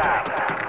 stop.